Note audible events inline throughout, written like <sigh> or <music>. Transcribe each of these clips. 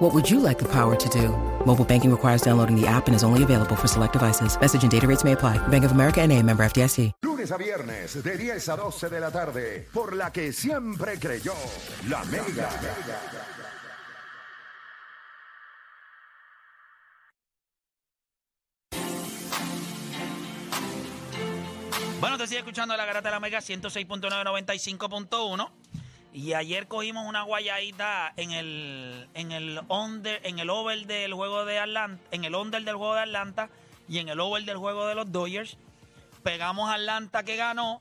What would you like the power to do? Mobile banking requires downloading the app and is only available for select devices. Message and data rates may apply. Bank of America and a member FDIC. Lunes a viernes de 10 a 12 de la tarde, por la que siempre creyó, la Mega. Bueno, te sigue escuchando la garata de la Mega 106.995.1 y ayer cogimos una guayadita en el en el under en el over del juego de Atlanta, en el under del juego de Atlanta y en el over del juego de los Dodgers. Pegamos a Atlanta que ganó,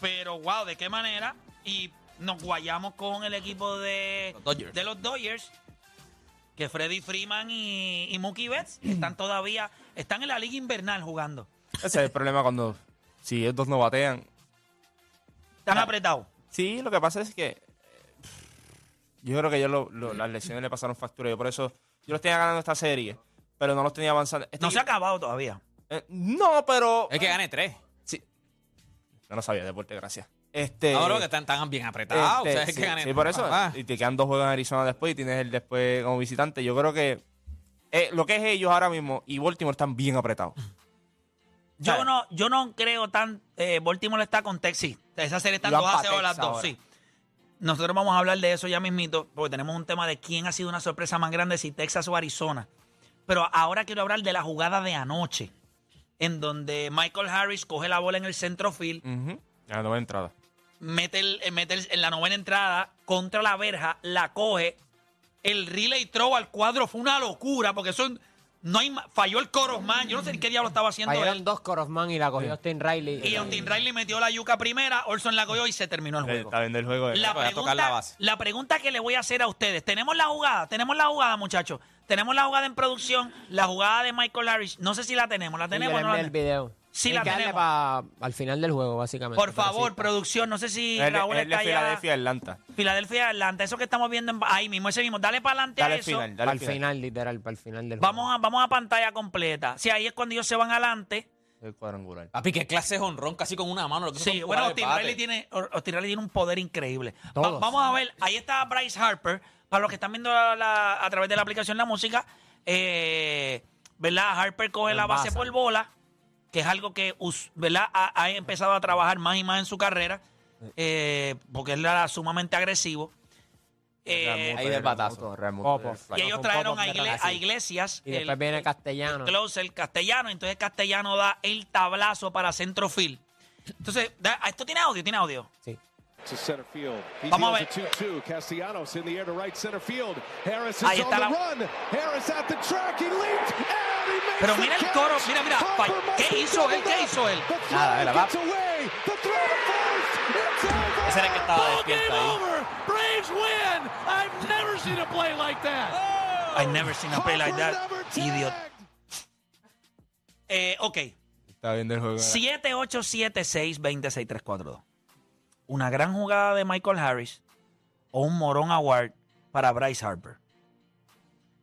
pero wow, de qué manera y nos guayamos con el equipo de Los Dodgers. de los Dodgers que Freddy Freeman y, y Mookie Betts están <clears throat> todavía están en la liga invernal jugando. Ese es el problema cuando si ellos dos no batean. Están apretados. Sí, lo que pasa es que eh, yo creo que ellos lo- lo- las lesiones le pasaron factura. Yo por eso yo los tenía ganando esta serie, pero no los tenía avanzando. Este No se ha acabado todavía. eh, no, pero Es que gane tres. sí. Yo no sabía deporte, gracias. Este no, que están, están bien apretados. este, o sea, es sí, que gane sí, por eso. Ah, Y te quedan dos juegos en Arizona después y tienes el después como visitante. Yo creo que eh, lo que es ellos ahora mismo y Baltimore están bien apretados. Yo ¿Sabes? no, yo no creo tan. Eh, Baltimore está con Texas. Esa serie está Y van 2 a pa' 0 las dos, ahora. sí. Nosotros vamos a hablar de eso ya mismito, porque tenemos un tema de quién ha sido una sorpresa más grande, si Texas o Arizona. Pero ahora quiero hablar de la jugada de anoche, en donde Michael Harris coge la bola en el centro field, Ujú. Ya no va entrada. mete, el, eh, mete el- en la novena entrada contra la verja, la coge. El relay throw al cuadro fue una locura, porque eso no hay ma- falló el Corosman. Yo no sé ni qué diablo estaba haciendo él. Fallaron dos Corosman y la cogió Austin Riley. Y Austin Riley metió la yuca primera, Olson la cogió y se terminó el Eh, juego. Está viendo el juego. eh. La Voy a tocar pregunta, la base. la pregunta que le voy a hacer a ustedes, tenemos la jugada, tenemos la jugada, muchachos. Tenemos la jugada en producción, la jugada de Michael Harris. No sé si la tenemos, la Sí, yo tenemos o no la el tenemos. video. Sí, la tenemos. pa- al final del juego, básicamente. Por favor, producción, no sé si de- Raúl es de está allá. Filadelfia, Atlanta. Filadelfia, Atlanta, eso que estamos viendo en- ahí mismo, ese mismo. Dale para adelante a eso. final, dale Para al el final. final, literal, para el final del Vamos juego. a, vamos a pantalla completa. Sí, ahí es cuando ellos se van adelante. El cuadrangular. Papi, qué clase de honrón, casi con una mano. Lo que Sí, bueno, de. Riley, tiene, tiene un poder increíble. Va- vamos a ver, ahí está Bryce Harper. Para los que están viendo la- la- a través de la aplicación La Música, eh, ¿verdad? Harper coge la base por bola, que es algo que ¿verdad? Ha, ha empezado a trabajar más y más en su carrera, eh, porque él era sumamente agresivo. Eh, ahí del batazo. Popo. y ellos trajeron a, Igle- a Iglesias. Y después el- viene Castellano. close el castellano, entonces castellano da el tablazo para centro field. Entonces, da- esto tiene audio, tiene audio. Sí. to center field. He Vamos a ver. a 2-2. Castellanos in the air to right center field. Harris is Ahí on está the la- Pero mira el toro, mira, mira, ¿qué hizo él? ¿Qué hizo él? Nada, mira, va. Ese era el que estaba despierto ahí. I've never seen a play like that. I never seen a play like that. Idiot. Eh, ok. Está viendo el juego. 7876-26342. Una gran jugada de Michael Harris o un morón award para Bryce Harper.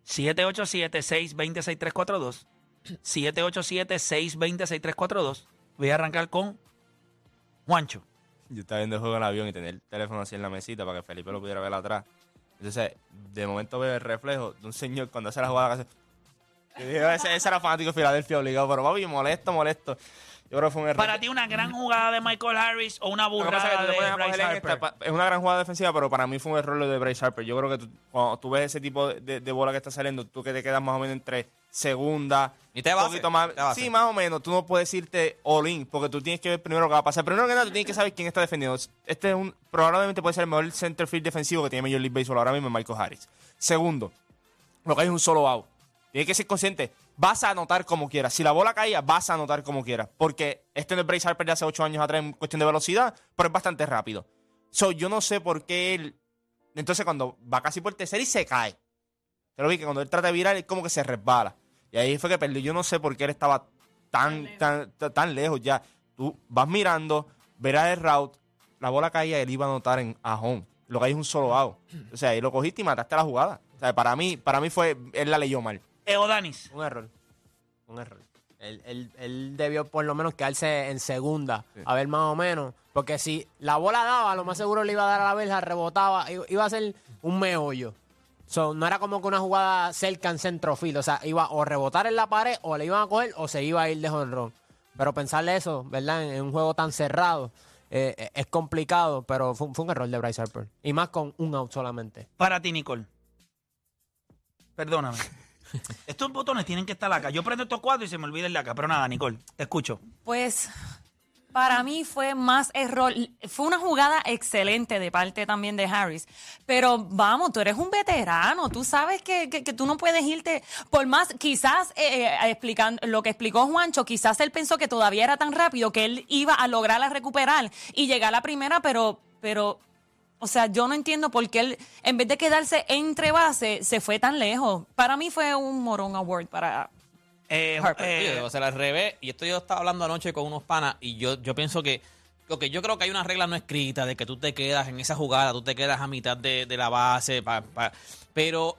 787-620-6342. 787-620-6342. Voy a arrancar con Juancho. Yo estaba viendo el juego en el avión y tenía el teléfono así en la mesita para que Felipe lo pudiera ver atrás. Entonces, de momento veo el reflejo de un señor cuando hace la jugada que hace... Ese, ese era fanático de Filadelfia obligado, pero papi, molesto, molesto. Yo creo que fue un error. Para ti, una gran jugada de Michael Harris o una pasa es que burrada tú de Bryce Harper. esta es una gran jugada defensiva, pero para mí fue un error lo de Bryce Harper. Yo creo que tú- cuando tú ves ese tipo de, bola que está saliendo, tú que te quedas más o menos entre segunda, Y te poquito más. te. Sí, más o menos. Tú no puedes irte all in, porque tú tienes que ver primero lo que va a pasar. Primero que nada, tú tienes que saber quién está defendiendo. Este es un, probablemente puede ser el mejor center field defensivo que tiene Major League Baseball ahora mismo, Michael Harris. Segundo, lo que hay es un solo out. Tienes que ser consciente. Vas a anotar como quieras. Si la bola caía, vas a anotar como quieras. Porque este es Bryce Harper de hace ocho años atrás en cuestión de velocidad, pero es bastante rápido. So, yo no sé por qué él. Entonces, cuando va casi por tercera y se cae. Te lo vi que cuando él trata de virar, es como que se resbala. Y ahí fue que perdió. Yo no sé por qué él estaba tan, tan, tan, tan lejos ya. tú vas mirando, verás el route, la bola caía y él iba a anotar en a home. Lo que hay es un solo out. O sea, y lo cogiste y mataste la jugada. O sea, para mí, para mí fue, él la leyó mal. Eodanis. Un error. Un error. Él, él- él debió por lo menos quedarse en segunda, a ver más o menos. Porque si la bola daba, lo más seguro le iba a dar a la verja, rebotaba, iba a ser un meollo. So, no era como que una jugada cerca en centrofil. O sea, iba o rebotar en la pared, o le iban a coger, o se iba a ir de jonrón. Pero pensarle eso, ¿verdad? En, en un juego tan cerrado, eh, eh, es complicado, pero fue un error de Bryce Harper. Y más con un out solamente. Para ti, Nicole. Perdóname. <laughs> <laughs> Estos botones tienen que estar acá. Yo prendo estos cuatro y se me olvida el de acá. Pero nada, Nicole, te escucho. Pues para mí fue más error. Fue una jugada excelente de parte también de Harris. Pero vamos, tú eres un veterano. Tú sabes que, que- tú no puedes irte. Por más, quizás eh, eh, explicando lo que explicó Juancho, quizás él pensó que todavía era tan rápido que él iba a lograr recuperar y llegar a la primera, pero, pero. O sea, yo no entiendo por qué él, en vez de quedarse entre base, se fue tan lejos. Para mí fue un Morón Award para Eh, Harper. eh, o sea, al revés. Y esto yo estaba hablando anoche con unos panas y yo, yo pienso que, ok, yo creo que hay una regla no escrita de que tú te quedas en esa jugada, tú te quedas a mitad de, de la base, pa- pa- pero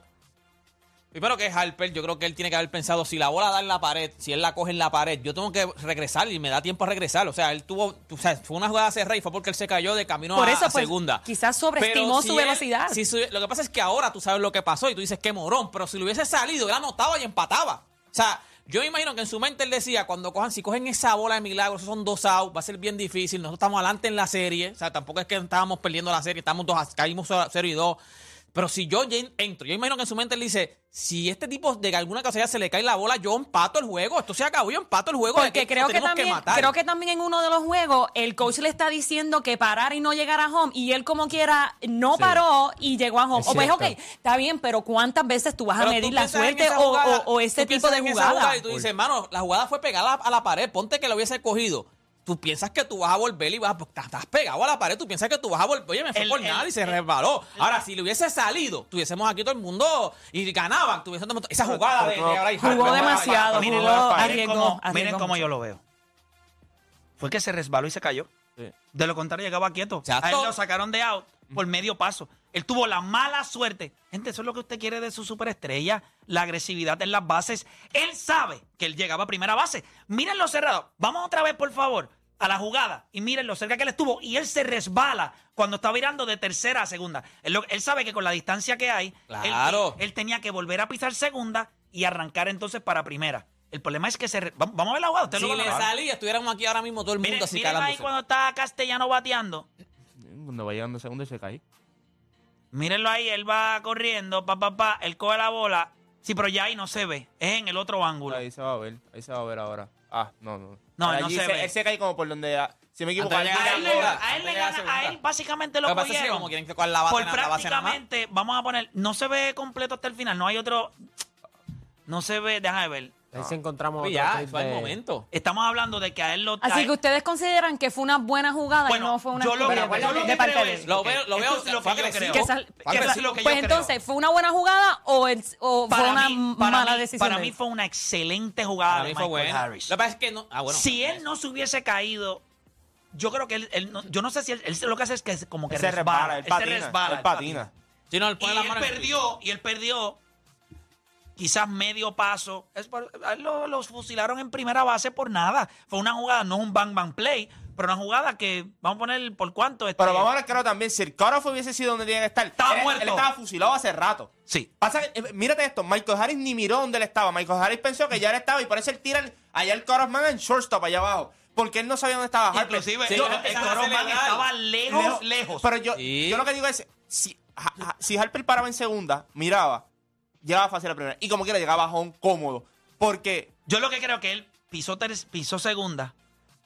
primero que es Harper, yo creo que él tiene que haber pensado, si la bola da en la pared, si él la coge en la pared, yo tengo que regresar y me da tiempo a regresar. O sea, él tuvo, o sea, fue una jugada cerrada y fue porque él se cayó de camino Por a, eso, a pues, segunda. quizás sobreestimó su él- velocidad. si su- lo que pasa es que ahora tú sabes lo que pasó y tú dices, qué morón, pero si lo hubiese salido, él anotaba y empataba. O sea, yo me imagino que en su mente él decía, cuando cojan, si cogen esa bola de milagro, esos son dos outs, va a ser bien difícil, nosotros estamos adelante en la serie, o sea, tampoco es que estábamos perdiendo la serie, estamos dos, caímos 0 y 2. Pero si yo entro, yo imagino que en su mente él dice, si este tipo de alguna casualidad se le cae la bola, yo empato el juego, esto se acabó, yo empato el juego. Porque que creo que, también, matar. creo que también en uno de los juegos el coach le está diciendo que parar y no llegar a home y él como quiera no paró y llegó a home. Es O pues, ok, está bien, pero ¿cuántas veces tú vas a Pero medir la suerte o, o- tú tipo de jugada? Y tú dices, hermano, la jugada fue pegada a la pared. Ponte que lo hubiese cogido. Tú piensas que tú vas a volver y vas a. Estás estás pegado a la pared. Tú piensas que tú vas a volver. Oye, me fue El- por el- nada y se el- resbaló. Ahora, si le hubiese salido, tuviésemos aquí todo el mundo y ganaban. Tuviésemos esa jugada de. de ahora y Jugó demasiado, miren, jugó, miren arriesgó, cómo, miren yo lo veo. Fue que se resbaló y se cayó. Sí. De lo contrario, llegaba quieto. A él lo sacaron de out por medio paso. Él tuvo la mala suerte. Gente, eso es lo que usted quiere de su superestrella. La agresividad en las bases. Él sabe que él llegaba a primera base. Miren lo cerrado. Vamos otra vez, por favor, a la jugada. Y miren lo cerca que él estuvo. Y él se resbala cuando está virando de tercera a segunda. Él, lo- él sabe que con la distancia que hay, él- Claro. él, tenía que volver a pisar segunda y arrancar entonces para primera. El problema es que se... re- Vamos vamos a ver la jugada. Si le ver. salía, estuviéramos aquí ahora mismo todo el mundo Miren, así miren ahí cuando está Castellano bateando. Cuando va llegando segundo y se cae. Mírenlo ahí, él va corriendo, pa, pa, pa, él coge la bola. Sí, pero ya ahí no se ve, es en el otro ángulo. Ahí se va a ver, ahí se va a ver ahora. Ah, no, no. No, no se ve. Él se cae como por donde... ah, Si me equivoco, Antes A él, le bola, a él le gana- a él básicamente lo Lo que pasa es que cogieron. como quieren que la base por la base prácticamente, vamos a poner, no se ve completo hasta el final, no hay otro, no se ve, déjame ver. Ahí sí encontramos Oye, otro ya, clip fue el de- momento. Estamos hablando de que a él lo... a Así él- que ustedes consideran que fue una buena jugada Bueno, y no fue una yo lo estupidez yo lo que de parte creo de es- él. Lo veo, lo veo, Esto es lo fue que yo agresivo. creo. Que sal- Fue que agresivo sal- lo que yo pues creo. entonces, ¿fue una buena jugada o, el- o fue una mala mí- decisión? Para de mí él? fue una excelente jugada Para de mí fue Michael bueno. Harris. Lo que pasa es que no. Ah, bueno. si él no se hubiese caído, yo creo que él, él no- yo no sé si él, él lo que hace es que como que Él se resbala, resbala, él él se patina, resbala, él patina. Si no, él Y pone la él mano en el perdió, y él perdió quizás medio paso. Es por- lo- los fusilaron en primera base por nada. Fue una jugada, no un bang bang play, pero una jugada que, vamos a poner por cuánto. Este, Pero vamos a ver claro también, si el cutoff hubiese sido donde tenía que estar, Estaba él, muerto. él estaba fusilado hace rato. Sí. Pasa que, eh, mírate esto, Michael Harris ni miró dónde él estaba. Michael Harris pensó que ya él estaba y por eso él tira el- allá el cutoff man en shortstop allá abajo. Porque él no sabía dónde estaba Harper. Inclusive, Sí, yo- el Toro Man acelerar. estaba lejos, Lejos. lejos. Pero yo, Sí. yo lo que digo es, si, si Harper paraba en segunda, miraba, llegaba fácil a la primera. Y como quiera llegaba a home cómodo. Porque Yo lo que creo que él pisó, ter- pisó segunda,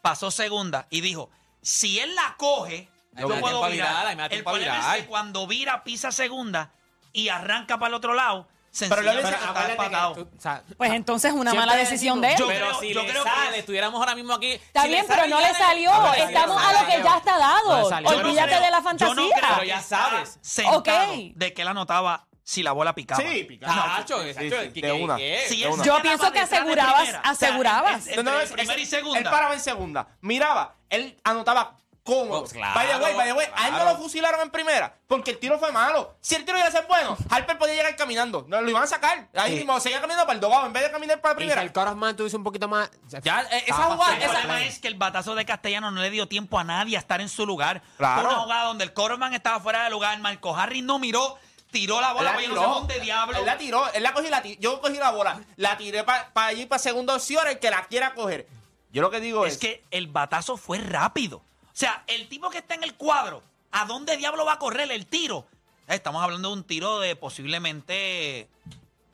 pasó segunda y dijo, si él la coge, yo me puedo virar. me El problema virar. es que cuando vira, pisa segunda y arranca para el otro lado, Pero lo sencillamente que- está empatado. tú- o sea, Pues entonces una mala decisión de él. Yo Pero creo- si yo le creo que sale, estuviéramos ahora mismo aquí. Está si bien, pero no le salió. No le salió, Estamos a lo que ya está dado. Yo no Olvídate creo- de la yo no fantasía. creo Pero que ya sabes. Ok. de que él anotaba si la bola picaba. Sí, picaba. Exacto, sí, ¿qué- de una. de Yo pienso que asegurabas- primera, o sea, asegurabas. entre No, no, es- primera y segunda. Él paraba en segunda. Miraba, él anotaba cómodo. Oh, claro, vaya güey, vaya güey. A él no lo fusilaron en primera porque el tiro fue malo. Si el tiro iba a ser bueno, Harper podía llegar caminando. No, lo iban a sacar. Ahí Sí. mismo seguía caminando para el dogado en vez de caminar para la Y si primera. el Corosman tuviese un poquito más. Ya, eh, esa jugada, El problema es que el batazo de Castellano no le dio tiempo a nadie a estar en su lugar. Claro. Fue una jugada donde el Corman estaba fuera de lugar. Marco Harris no miró, tiró la bola. tiró. no sé dónde diablo. Él la tiró. Él la cogí, la yo cogí la bola. La tiré para allí, para segunda opción, el que la quiera coger. Yo lo que digo es, Es que el batazo fue rápido. O sea, el tipo que está en el cuadro, ¿a dónde diablo va a correr el tiro? Eh, Estamos hablando de un tiro de posiblemente.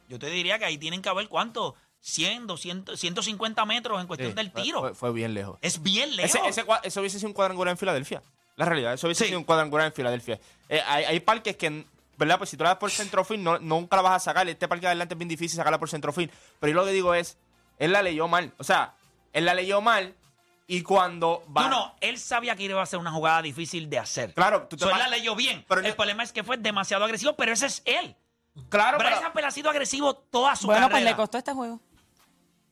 Yo te diría que ahí tienen que haber cuánto. 100, 200, 150 metros en cuestión Sí, del tiro. Fue, fue bien lejos. es bien lejos. Ese, ese cua- eso hubiese sido un cuadrangular en Filadelfia. La realidad, eso hubiese Sí. sido un cuadrangular en Filadelfia. Eh, hay, hay parques que, ¿verdad? Pues si tú la das por centrofield, no, nunca la vas a sacar. Este parque de adelante es bien difícil sacarla por centrofield. Pero yo lo que digo es, él la leyó mal. O sea, él la leyó mal y cuando va... No, no, él sabía que iba a ser una jugada difícil de hacer. Claro, tú te So, él la leyó bien. pero el no- problema es que fue demasiado agresivo, pero ese es él. Claro, Bryce pero... Ha sido agresivo toda su Bueno, pues carrera. le costó este juego.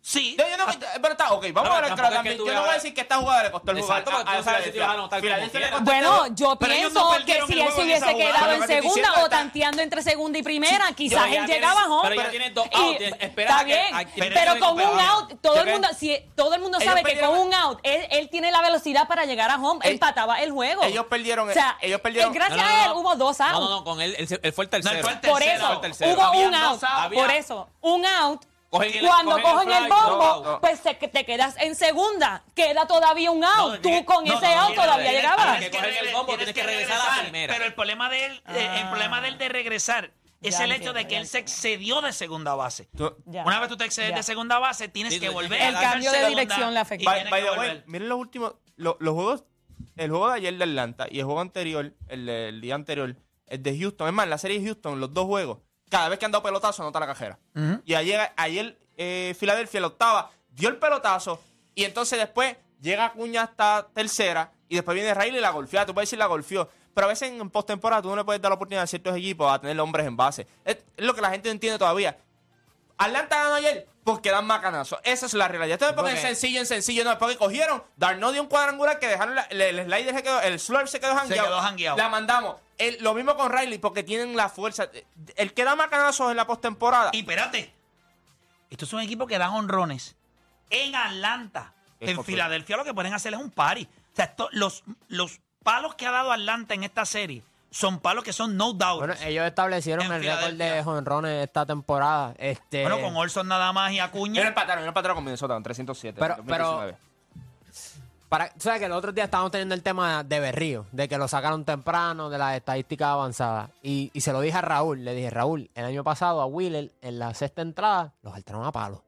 Sí. Yo, yo no, pero está, ok, vamos No, a ver que también. Yo no voy a decir que esta jugada le costó el jugador. Exacto, porque tú no sabes si te ibas a anotar como Filadelfia le quieras. costó el Bueno, juego. yo pienso no que perdieron si él juego se en hubiese quedado en segunda o tanteando entre segunda y primera, quizás él llegaba a home. pero ya tienes dos outs, Está bien, pero con un out, todo el mundo, todo el mundo sabe que con perdieron- un out él, tiene la velocidad para llegar a home, él Ell- pataba el juego. ellos perdieron- O sea, ellos perdieron- eh, gracias No, no, no, a él no. hubo dos outs. No, no, no, con él, él, fue el tercero. No, Por eso, fue el tercero. hubo un out. Por eso, un out. Cogen el- Cuando cogen el cogen el fly, bombo, no, no. pues se- te quedas en segunda. Queda todavía un out. No, Tú con No, ese no, out todavía tienes- llegabas. tienes que coger el regre- bombo, tienes tienes que regresar a la primera. Pero el problema de él, eh, el problema de él de regresar es Ya el hecho entiendo, de que él se excedió de segunda base. Tú- Ya. Una vez tú te excedes Ya. de segunda base, tienes Sí, que volver. el a hacer cambio de segunda dirección le afectó. miren los últimos, lo- los juegos, el juego de ayer de Atlanta y el juego anterior, el, el día anterior, el de Houston. Es más, la serie de Houston, los dos juegos, cada vez que han dado pelotazo, anota la cajera. Y ayer, ayer eh, Filadelfia, la octava, dio el pelotazo y entonces después llega Cuña hasta tercera y después viene Riley y la golfea. Tú puedes decir la golfeó. Pero a veces en postemporada tú no le puedes dar la oportunidad a ciertos equipos a tener hombres en base. Es, es lo que la gente no entiende todavía. Atlanta ganó ayer porque dan macanazos. Esa es la realidad. Esto porque es Porque- sencillo en sencillo, no, es porque cogieron, Darno dio un cuadrangular que dejaron la- el, el slider se quedó, el slurp se quedó jangueado. quedó jangueado. La mandamos. El- lo mismo con Riley porque tienen la fuerza. El que da macanazos en la postemporada. Y espérate, estos son equipos que dan honrones en Atlanta. Es En. Filadelfia lo que pueden hacer es un party. O sea, esto- los, los palos que ha dado Atlanta en esta serie son palos que son no doubt. Bueno, ellos establecieron el récord de jonrones esta temporada. Este, Bueno, con Olson nada más y Acuña. empataron, ellos empataron con Minnesota en 307. Pero- en pero- 2019. Para, tú sabes que el otro día estábamos teniendo el tema de Berrío, de que lo sacaron temprano, de las estadísticas avanzadas. Y, y se lo dije a Raúl, le dije, Raúl, el año pasado a Wheeler, en la sexta entrada, los alternaron a palo.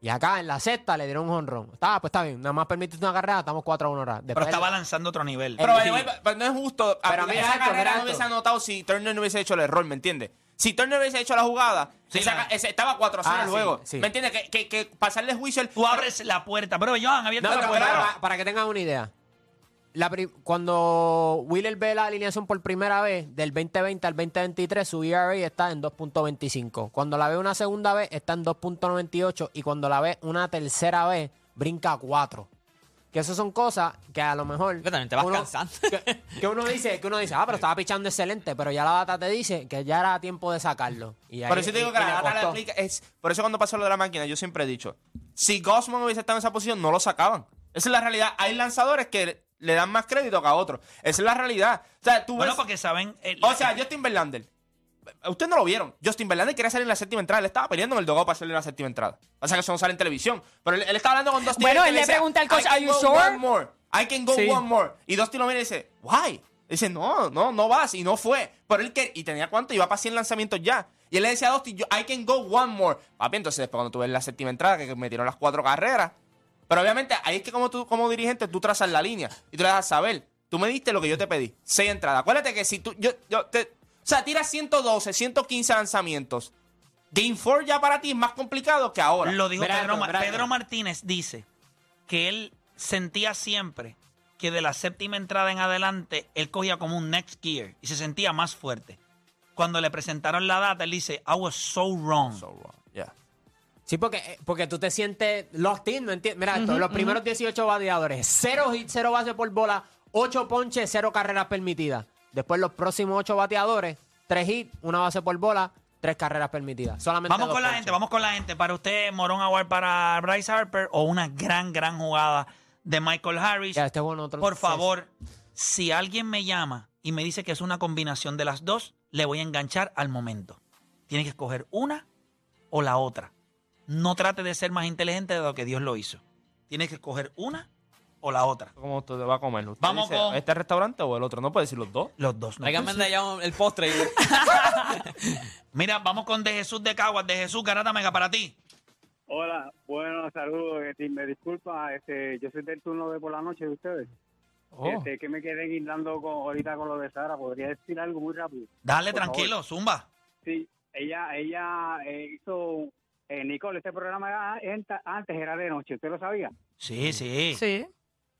Y acá en la sexta le dieron un honrón. Está, pues está bien, nada más permitiste una carrera, estamos 4 a 1 ahora. pero estaba lanzando otro nivel. Pero, way, pero no es justo. Pero mira esa esto, carrera mira no hubiese anotado si Turner no hubiese hecho el error, ¿me entiendes? Si Turner hubiese hecho la jugada, Sí, esa- la- estaba 4 a 0 Ah, el sí, sí. ¿Me entiendes? Que, que, que pasarle juicio el. Tú abres la puerta. Pero ellos han abierto No, la puerta. para, para que tengan una idea. La cuando Wheeler ve la alineación por primera vez, del 2020 al 2023, su ERA está en 2.25. Cuando la ve una segunda vez, está en 2.98. Y cuando la ve una tercera vez, brinca a 4. Que eso son cosas que a lo mejor. Que también te vas uno- cansando. Que, que uno dice, que uno dice, ah, pero estaba pichando excelente, pero ya la data te dice que ya era tiempo de sacarlo. Y ahí- Por eso te digo y- que y la data explica. Es, por eso cuando pasó lo de la máquina, yo siempre he dicho: si Gosman hubiese estado en esa posición, no lo sacaban. Esa es la realidad. Hay lanzadores que le dan más crédito que a otros. Esa es la realidad. O sea, tú Bueno, ves- porque saben. el- O sea, Justin Verlander. Ustedes no lo vieron. Justin Verlander quería salir en la séptima entrada. Él estaba peleando en el dogado para salir en la séptima entrada. O sea, que eso no sale en televisión. Pero él, él estaba hablando con Dustin. Bueno, y él le pregunta al coach, "I can "Are you sure?" one more. I can go Sí. one more. Y Dustin lo mira y dice, why? Dice, no, no, no vas. Y no fue. Pero él que, y tenía cuánto, iba para 100 lanzamientos ya. Y él le decía a Dustin, yo, I can go one more. Papi, entonces después cuando tú ves la séptima entrada, que metieron las cuatro carreras. Pero obviamente, ahí es que como tú, como dirigente, tú trazas la línea y tú le das a saber. Tú me diste lo que yo te pedí. Seis entradas. Acuérdate que si tú, yo, yo te, o sea, tiras 112, 115 lanzamientos. Game 4 ya para ti es más complicado que ahora. Lo dijo Pedro, Pedro. Martínez dice que él sentía siempre que de la séptima entrada en adelante él cogía como un next gear y se sentía más fuerte. cuando le presentaron la data, él dice, I was so wrong. So wrong. Yeah. Sí, porque, eh, porque tú te sientes locked in, ¿no entiendes? Mira esto, los primeros 18 bateadores, cero hits, cero bases por bola, 8 ponches, cero carreras permitidas. Después los próximos 8 bateadores, 3 hits, una base por bola, 3 carreras permitidas. Solamente Vamos con la gente, vamos con la gente. Para usted, Morón Award para Bryce Harper o una gran, gran jugada de Michael Harris. Ya, este es bueno, otro- Por favor, si alguien me llama y me dice que es una combinación de las dos, le voy a enganchar al momento. Tiene que escoger una o la otra. No trate de ser más inteligente de lo que Dios lo hizo. Tiene que escoger una o la otra. ¿Cómo usted va a comer? ¿Usted Vamos dice, con- ¿Este restaurante o el otro? No puede decir los dos. Los dos. ¿no? Tráigame de allá un- el postre. y- <laughs> Mira, vamos con De Jesús de Caguas. De Jesús, Garata Mega para ti. Hola, bueno, saludos. Este, me disculpa, este, yo soy del turno de por la noche de ustedes. Oh. Este, que me quedé guindando con, ahorita con lo de Sara. ¿Podría decir algo muy rápido? Dale, Por tranquilo, zumba. Sí, ella ella eh, hizo... Eh, Nicole, este programa antes era de noche, ¿usted lo sabía? Sí, sí. Sí.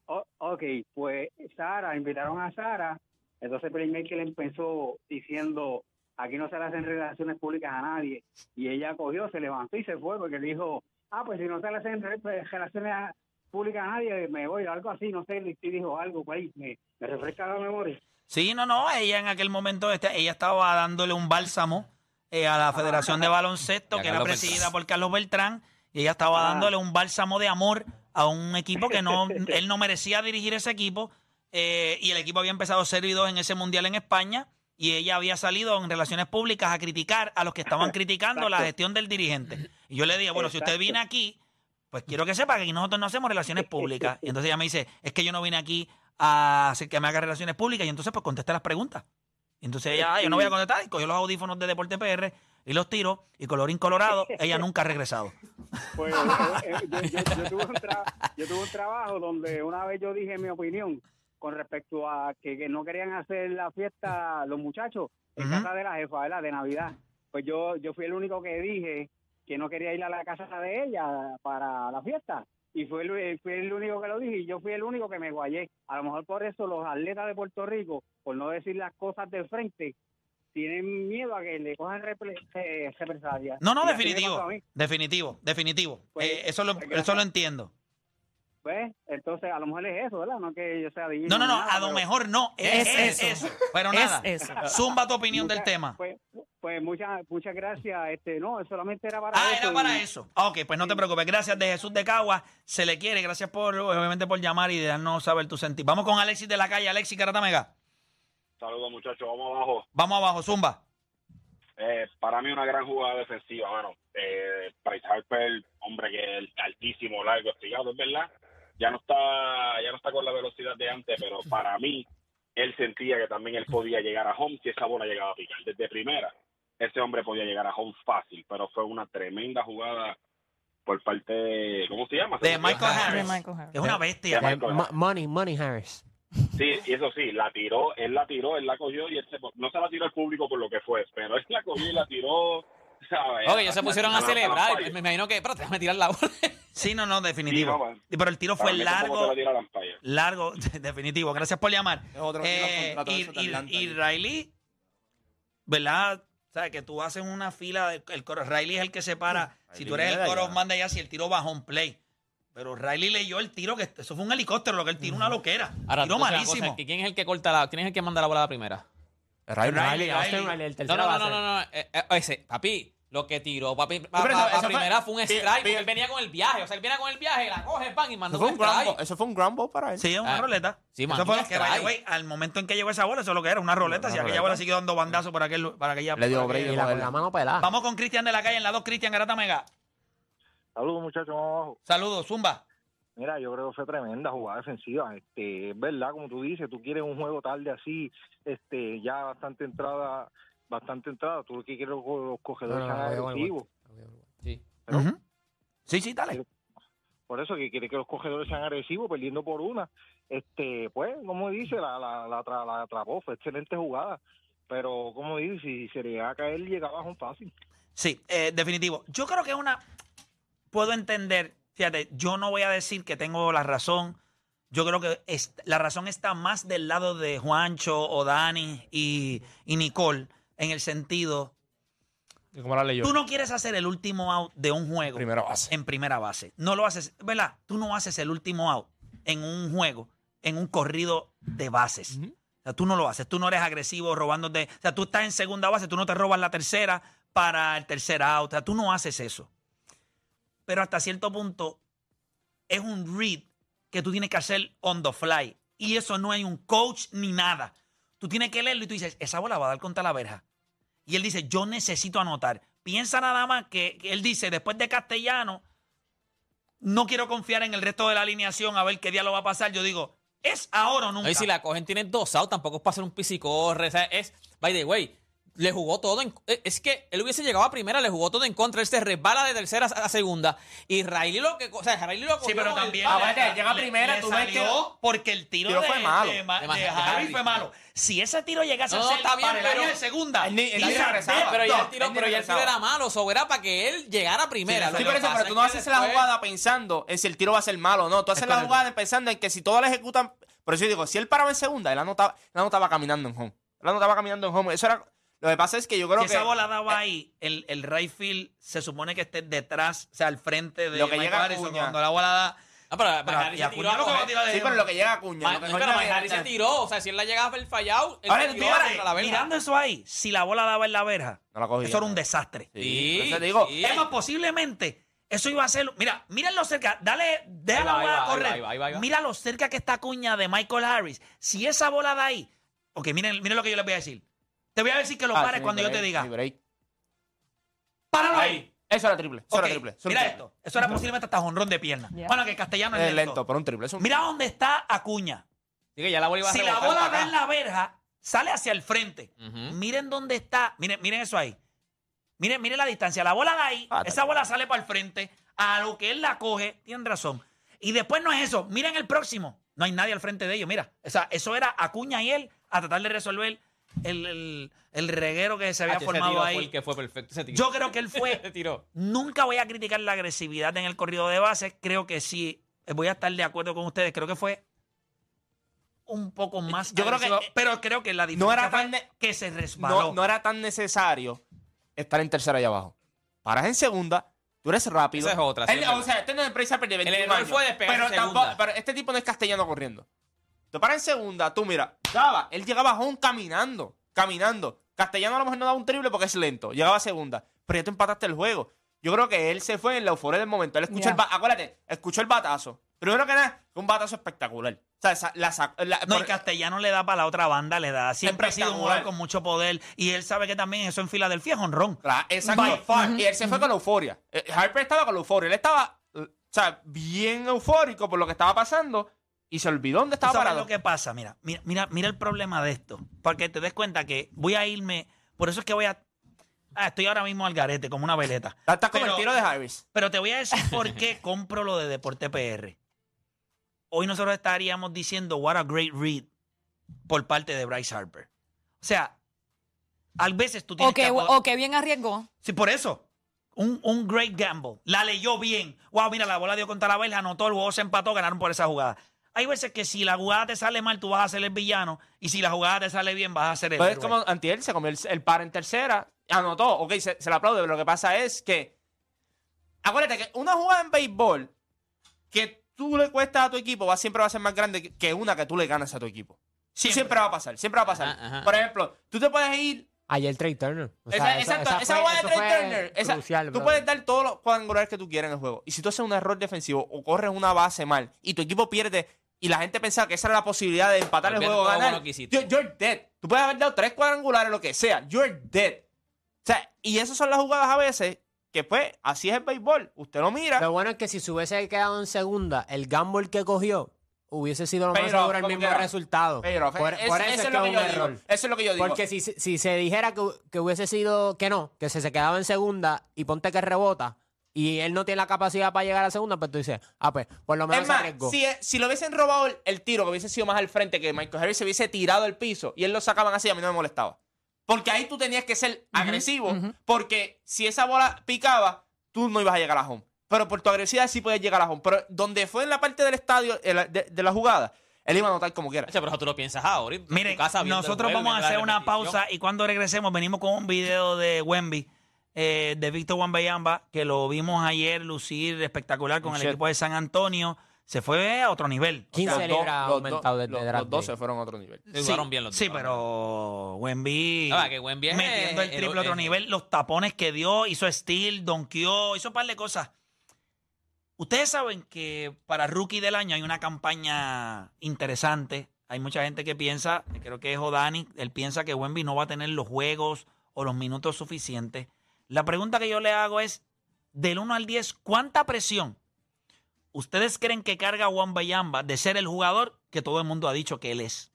O- ok, pues Sara, invitaron a Sara, entonces Playmaker empezó diciendo, aquí no se le hacen relaciones públicas a nadie, y ella cogió, se levantó y se fue, porque dijo, ah, pues si no se le hacen pues, relaciones a- públicas a nadie, me voy, algo así, no sé, sí dijo algo, pues, me, me refresca la memoria. Sí, no, no, ella en aquel momento, este, ella estaba dándole un bálsamo eh, a la Federación de Baloncesto, a que era Carlos presidida Beltrán. por Carlos Beltrán, y ella estaba Ah. dándole un bálsamo de amor a un equipo que no, <laughs> él no merecía dirigir ese equipo, eh, y el equipo había empezado 0 y 2 en ese mundial en España, y ella había salido en relaciones públicas a criticar a los que estaban criticando la gestión del dirigente. Y yo le dije, bueno, si usted viene aquí, pues quiero que sepa que nosotros no hacemos relaciones <laughs> públicas. Y entonces ella me dice, es que yo no vine aquí a hacer que me haga relaciones públicas. Y entonces pues contesta las preguntas. Y entonces ella, "Ah, yo no voy a contestar. Y cogió los audífonos de Deporte PR y los tiró. Y colorín colorado, <laughs> ella nunca ha regresado. Pues eh, eh, yo, yo- yo tuve un yo tuve un trabajo donde una vez yo dije mi opinión con respecto a que, que no querían hacer la fiesta los muchachos en casa de la jefa, ¿verdad? De Navidad. Pues yo, yo fui el único que dije que no quería ir a la casa de ella para la fiesta. Y fue el, fui el único que lo dije y yo fui el único que me guayé. A lo mejor por eso los atletas de Puerto Rico, por no decir las cosas de frente, tienen miedo a que le cojan eh, represalias. No, no, definitivo. Definitivo, definitivo. Pues, Eh, eso, lo, pues, eso lo entiendo. ¿Ves? Entonces, a lo mejor es eso, ¿verdad? No que yo sea divino. No, no, no, nada, a lo pero- mejor no. Es, Es es eso. eso. Pero Es nada. eso. Zumba tu opinión del tema. Pues, pues muchas muchas gracias. Este, no, solamente era para Ah, eso. era para y- eso. Ah, Ok, pues no te preocupes. Gracias de Jesús de Cagua. Se le quiere. Gracias por, obviamente, por llamar y de darnos saber tu sentir. Vamos con Alexis de la calle. Alexis Garata Mega. Saludos muchachos, vamos abajo. Vamos abajo, Zumba. Eh, para mí una gran jugada defensiva, bueno, eh, Bryce Harper, hombre que es altísimo, largo, estirado, es verdad. Ya no está, ya no está con la velocidad de antes, pero para mí él sentía que también él podía llegar a home si esa bola llegaba a picar desde primera. Ese hombre podía llegar a home fácil, pero fue una tremenda jugada por parte de, ¿cómo se llama? De. Michael De Harris. Michael Harris. Es una bestia. Michael Eh, Mo- money, Money Harris. Sí, y eso sí, la tiró, él la tiró, él la cogió y él se, no se la tiró al público por lo que fue, pero él la cogió y la tiró, ¿sabes? Oye, ellos se pusieron a celebrar. Me imagino que, pero déjame tirar la bola. Sí, no, no, definitivo. Sí, no, man. Pero el tiro fue largo. Largo, <laughs> definitivo. Gracias por llamar. Otro Eh, y, y- y allí. Riley, ¿verdad? ¿Sabes? Que tú haces una fila. El coro, Riley es el que se para. si tú eres el coro, manda ya si el tiro va home play. Pero Riley leyó el tiro, que eso fue un helicóptero, lo que él tiró, una loquera. Ahora, tiro malísimo. cosa, ¿que ¿Quién es el que corta la, quién es el que manda la bola a la primera? Riley. Riley, Austin Riley. Riley, el No, tercero no, no, no, no, no, eh, eh, ese, papi, lo que tiró, papi, pa- pero pa- eso- pa- eso fue- primera fue un strike, porque él venía con el viaje, o sea, él viene con el viaje, la coge, pan, y mandó Eso fue un strike. ball, eso fue un ground ball para él. Sí, es una Ah, roleta. sí, eso mandó fue que, way, al momento en que llegó esa bola, eso es lo que era, una roleta. Si aquella bola siguió dando bandazo por aquel, para aquella. Le dio para break aquella- Y la, con la mano pelada. Vamos con Cristian de la calle en la 2, Cristian Garata Mega. Saludos, muchachos, vamos abajo. Saludos, Zumba. Mira, yo creo que fue tremenda jugada defensiva. Este, es verdad, como tú dices, tú quieres un juego tarde así, este, ya bastante entrada, bastante entrada. Tú lo que quieres los cogedores No, no, sean no, agresivos. Sí. Pero-. Sí, sí, dale. Por eso que quiere que los cogedores sean agresivos, perdiendo por una. Este, pues, como dice, la, la, la, la atrapó, fue excelente jugada. Pero, como dice, si se le llegaba a caer, llegaba un fácil. Sí, eh, definitivo. Yo creo que una. Puedo entender. Fíjate, yo no voy a decir que tengo la razón. Yo creo que es- la razón está más del lado de Juancho o Dani y, y Nicole. En el sentido, Como la leyó. tú no quieres hacer el último out de un juego Primera base. en primera base. No lo haces, ¿verdad? Tú no haces el último out en un juego, en un corrido de bases. O sea, tú no lo haces, tú no eres agresivo robándote. O sea, tú estás en segunda base, tú no te robas la tercera para el tercer out. O sea, tú no haces eso. Pero hasta cierto punto es un read que tú tienes que hacer on the fly. Y eso no hay un coach ni nada. Tú tienes que leerlo y tú dices, esa bola va a dar contra la verja. Y él dice, yo necesito anotar. Piensa nada más que, que él dice, después de castellano, no quiero confiar en el resto de la alineación a ver qué día lo va a pasar. Yo digo, es ahora o nunca. Y si la cogen, tienen dos outs, tampoco es para hacer un pisicorre. O sea, es, by the way, le jugó todo en. eh, Es que él hubiese llegado a primera, le jugó todo en contra. Él se resbala de tercera a segunda. Y Riley lo que. O sea, Riley lo Sí, pero el también. Ah, llega le- primera, le tú ves que- porque el tiro, tiro de, fue malo. de, De de Harry. Harry fue malo. Si ese tiro llegase No, a ser está bien, para el pero- área de segunda, he's a regresaba. Pero ya el tiro, pero ya el tiro era malo. So, era para que él llegara a primera. Sí, Sí, eso, pasa pero tú no haces la jugada pensando en si el tiro va a ser malo o no. Tú haces la jugada pensando en que si todos la ejecutan. Por eso yo digo, si él paraba en segunda, él anotaba, él anotaba caminando en home. Él anotaba caminando en home. Eso era. Lo que pasa es que yo creo Si que. esa bola daba ahí, el, el right field se supone que esté detrás, o sea, al frente de Lo que Michael llega Harrison. Acuña. Cuando la bola da. Ah, pero, y se Acuña tiró lo que va a coger- tirar de- Sí, pero lo que llega a Cuña. Lo pero Harry se tiró. O sea, si él la llegaba el fallado, él Ahora, se tú tiró la verja. Mirando eso ahí, si la bola daba en la verja, No la cogía. eso era un desastre. Sí, eso te digo. sí. Es más, posiblemente eso iba a ser. Mira, mírenlo cerca. Dale, deja la bola va, correr. ahí va, ahí va, ahí va. Mira lo cerca que está Cuña de Michael Harris. Si esa bola da ahí. Ok, miren, miren lo que yo les voy a decir. Te voy a decir que lo Ah, pares cuando yo te diga. ¡Páralo ahí! Eso era triple. Eso era triple. eso mira triple. esto. Eso era posiblemente hasta jonrón de pierna. Yeah. Bueno, que castellano es Es lento. lento, pero un triple. Es un Mira dónde está Acuña. Sí, ya la bola iba a Si la bola acá. en la verja, sale hacia el frente. Miren dónde está. Miren, miren eso ahí. Miren, miren la distancia. La bola da ahí. Ah, esa bola sale para el frente. A lo que él la coge, tienen razón. Y después no es eso. Miren el próximo. No hay nadie al frente de ellos. Mira. O sea, eso era Acuña y él a tratar de resolver el, el- el reguero que se había Ah, ese formado tiro fue ahí. el que fue perfecto. Ese tiro. Yo creo que él fue <laughs> Se tiró. Nunca voy a criticar la agresividad en el corrido de bases. Creo que sí, eh, voy a estar de acuerdo con ustedes. Creo que fue un poco más. Yo creo que, agresivo, eh, pero creo que la no diferencia era fue tan de- que se resbaló. no, no era tan necesario estar en tercera allá abajo. Paras en segunda, tú eres rápido. Esa es otra, sí, Él- es o verdad. sea, este no es Harper de 21 error años, fue despegar pero en tampoco- pero este tipo no es castellano corriendo. Tú paras en segunda, tú mira, daba, él llegaba a home caminando, caminando. Castellano a lo mejor no daba un triple porque es lento, llegaba a segunda, pero ya tú empataste el juego. Yo creo que él se fue en la euforia del momento. Él escuchó el ba- acuérdate, escuchó el batazo. Primero que nada, fue un batazo espectacular. O sea, esa- la, sac- la- No, por- y Castellano le da para la otra banda, le da. Siempre ha sido un jugador con mucho poder. Y él sabe que también eso en Filadelfia es honrón. Claro, exacto. By far. Y él se fue con la euforia. Eh, Harper estaba con la euforia. Él estaba, o sea, bien eufórico por lo que estaba pasando y se olvidó dónde ¿Tú estaba sabes parado. lo que pasa? Mira, mira, mira, mira el problema de esto. Porque te des cuenta que voy a irme. Por eso es que voy a. Ah, estoy ahora mismo al garete, como una veleta. Está- Estás como Pero- el tiro de Harris. Pero te voy a decir por qué <laughs> compro lo de Deporte PR. Hoy nosotros estaríamos diciendo what a great read por parte de Bryce Harper. O sea, a veces tú tienes O que, que... o que bien arriesgó. Sí, por eso. Un, un great gamble. La leyó bien. Wow, mira, la bola dio contra la verja, anotó, el juego se empató, ganaron por esa jugada. Hay veces que si la jugada te sale mal, tú vas a ser el villano. Y si la jugada te sale bien, vas a ser el Pues es héroe. como antier se comió el, el par en tercera, anotó, ok, se, se le aplaude, pero lo que pasa es que, acuérdate que una jugada en béisbol que tú le cuestas a tu equipo va, siempre va a ser más grande que- una que tú le ganas a tu equipo. Siempre. Siempre, va a pasar, siempre va a pasar. Ajá, ajá. Por ejemplo, tú te puedes ir Ayer Trey Turner. O Esa- sea, exacto, esa, fue- jugada de Trey Turner. esa- crucial, tú brother. puedes dar todos los cuadrangulares que tú quieras en el juego. Y si tú haces un error defensivo o corres una base mal y tu equipo pierde y la gente pensaba que esa era la posibilidad de empatar el juego ganar, que hiciste. you're, you're dead. Tú puedes haber dado tres cuadrangulares, lo que sea. You're dead. O sea, y esas son las jugadas a veces que, pues, así es el béisbol. Usted lo mira. Lo bueno es que si se hubiese quedado en segunda, el gamble que cogió hubiese sido lo más Pero, seguro el mismo quiera. resultado. Pero, por, es- por eso, eso, es lo que que es yo un digo. error. Eso es lo que yo digo. Porque si, si se dijera que, que hubiese sido que no, que se, se quedaba en segunda y ponte que rebota y él no tiene la capacidad para llegar a segunda, pues tú dices, ah, pues por lo menos Es se más, arriesgó. si, si lo hubiesen robado el, el tiro, que hubiese sido más al frente, que Michael Harris se hubiese tirado al piso y él lo sacaban así, a mí no me molestaba. Porque ahí tú tenías que ser agresivo, porque si esa bola picaba, tú no ibas a llegar a home. Pero por tu agresividad sí puedes llegar a home. Pero donde fue en la parte del estadio eh, la- de, de la jugada, Él iba a anotar como quiera. Pero eso tú lo piensas ahora. Miren, nosotros juego, vamos a la hacer una pausa y cuando regresemos venimos con un video de Wemby, eh, de Víctor Wembanyama, que lo vimos ayer lucir espectacular con el Shit. equipo de San Antonio. Se fue a otro nivel. 15 Los dos- libras los aumentado dos- desde los- draft Los dos day. se fueron a otro nivel. Sí, jugaron bien los Sí, dos. pero Wemby Ah, que Wemby es metiendo el el- triple a otro el- nivel, los tapones que dio, hizo steal, donkeó, hizo un par de cosas. Ustedes saben que para Rookie del Año hay una campaña interesante. Hay mucha gente que piensa, creo que es Odani, él piensa que Wemby no va a tener los juegos o los minutos suficientes. La pregunta que yo le hago es, del 1 al 10, ¿cuánta presión ustedes creen que carga Wembanyama de ser el jugador que todo el mundo ha dicho que él es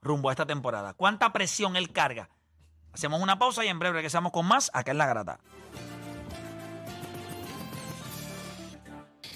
rumbo a esta temporada? ¿Cuánta presión él carga? Hacemos una pausa y en breve regresamos con más acá en La Grata.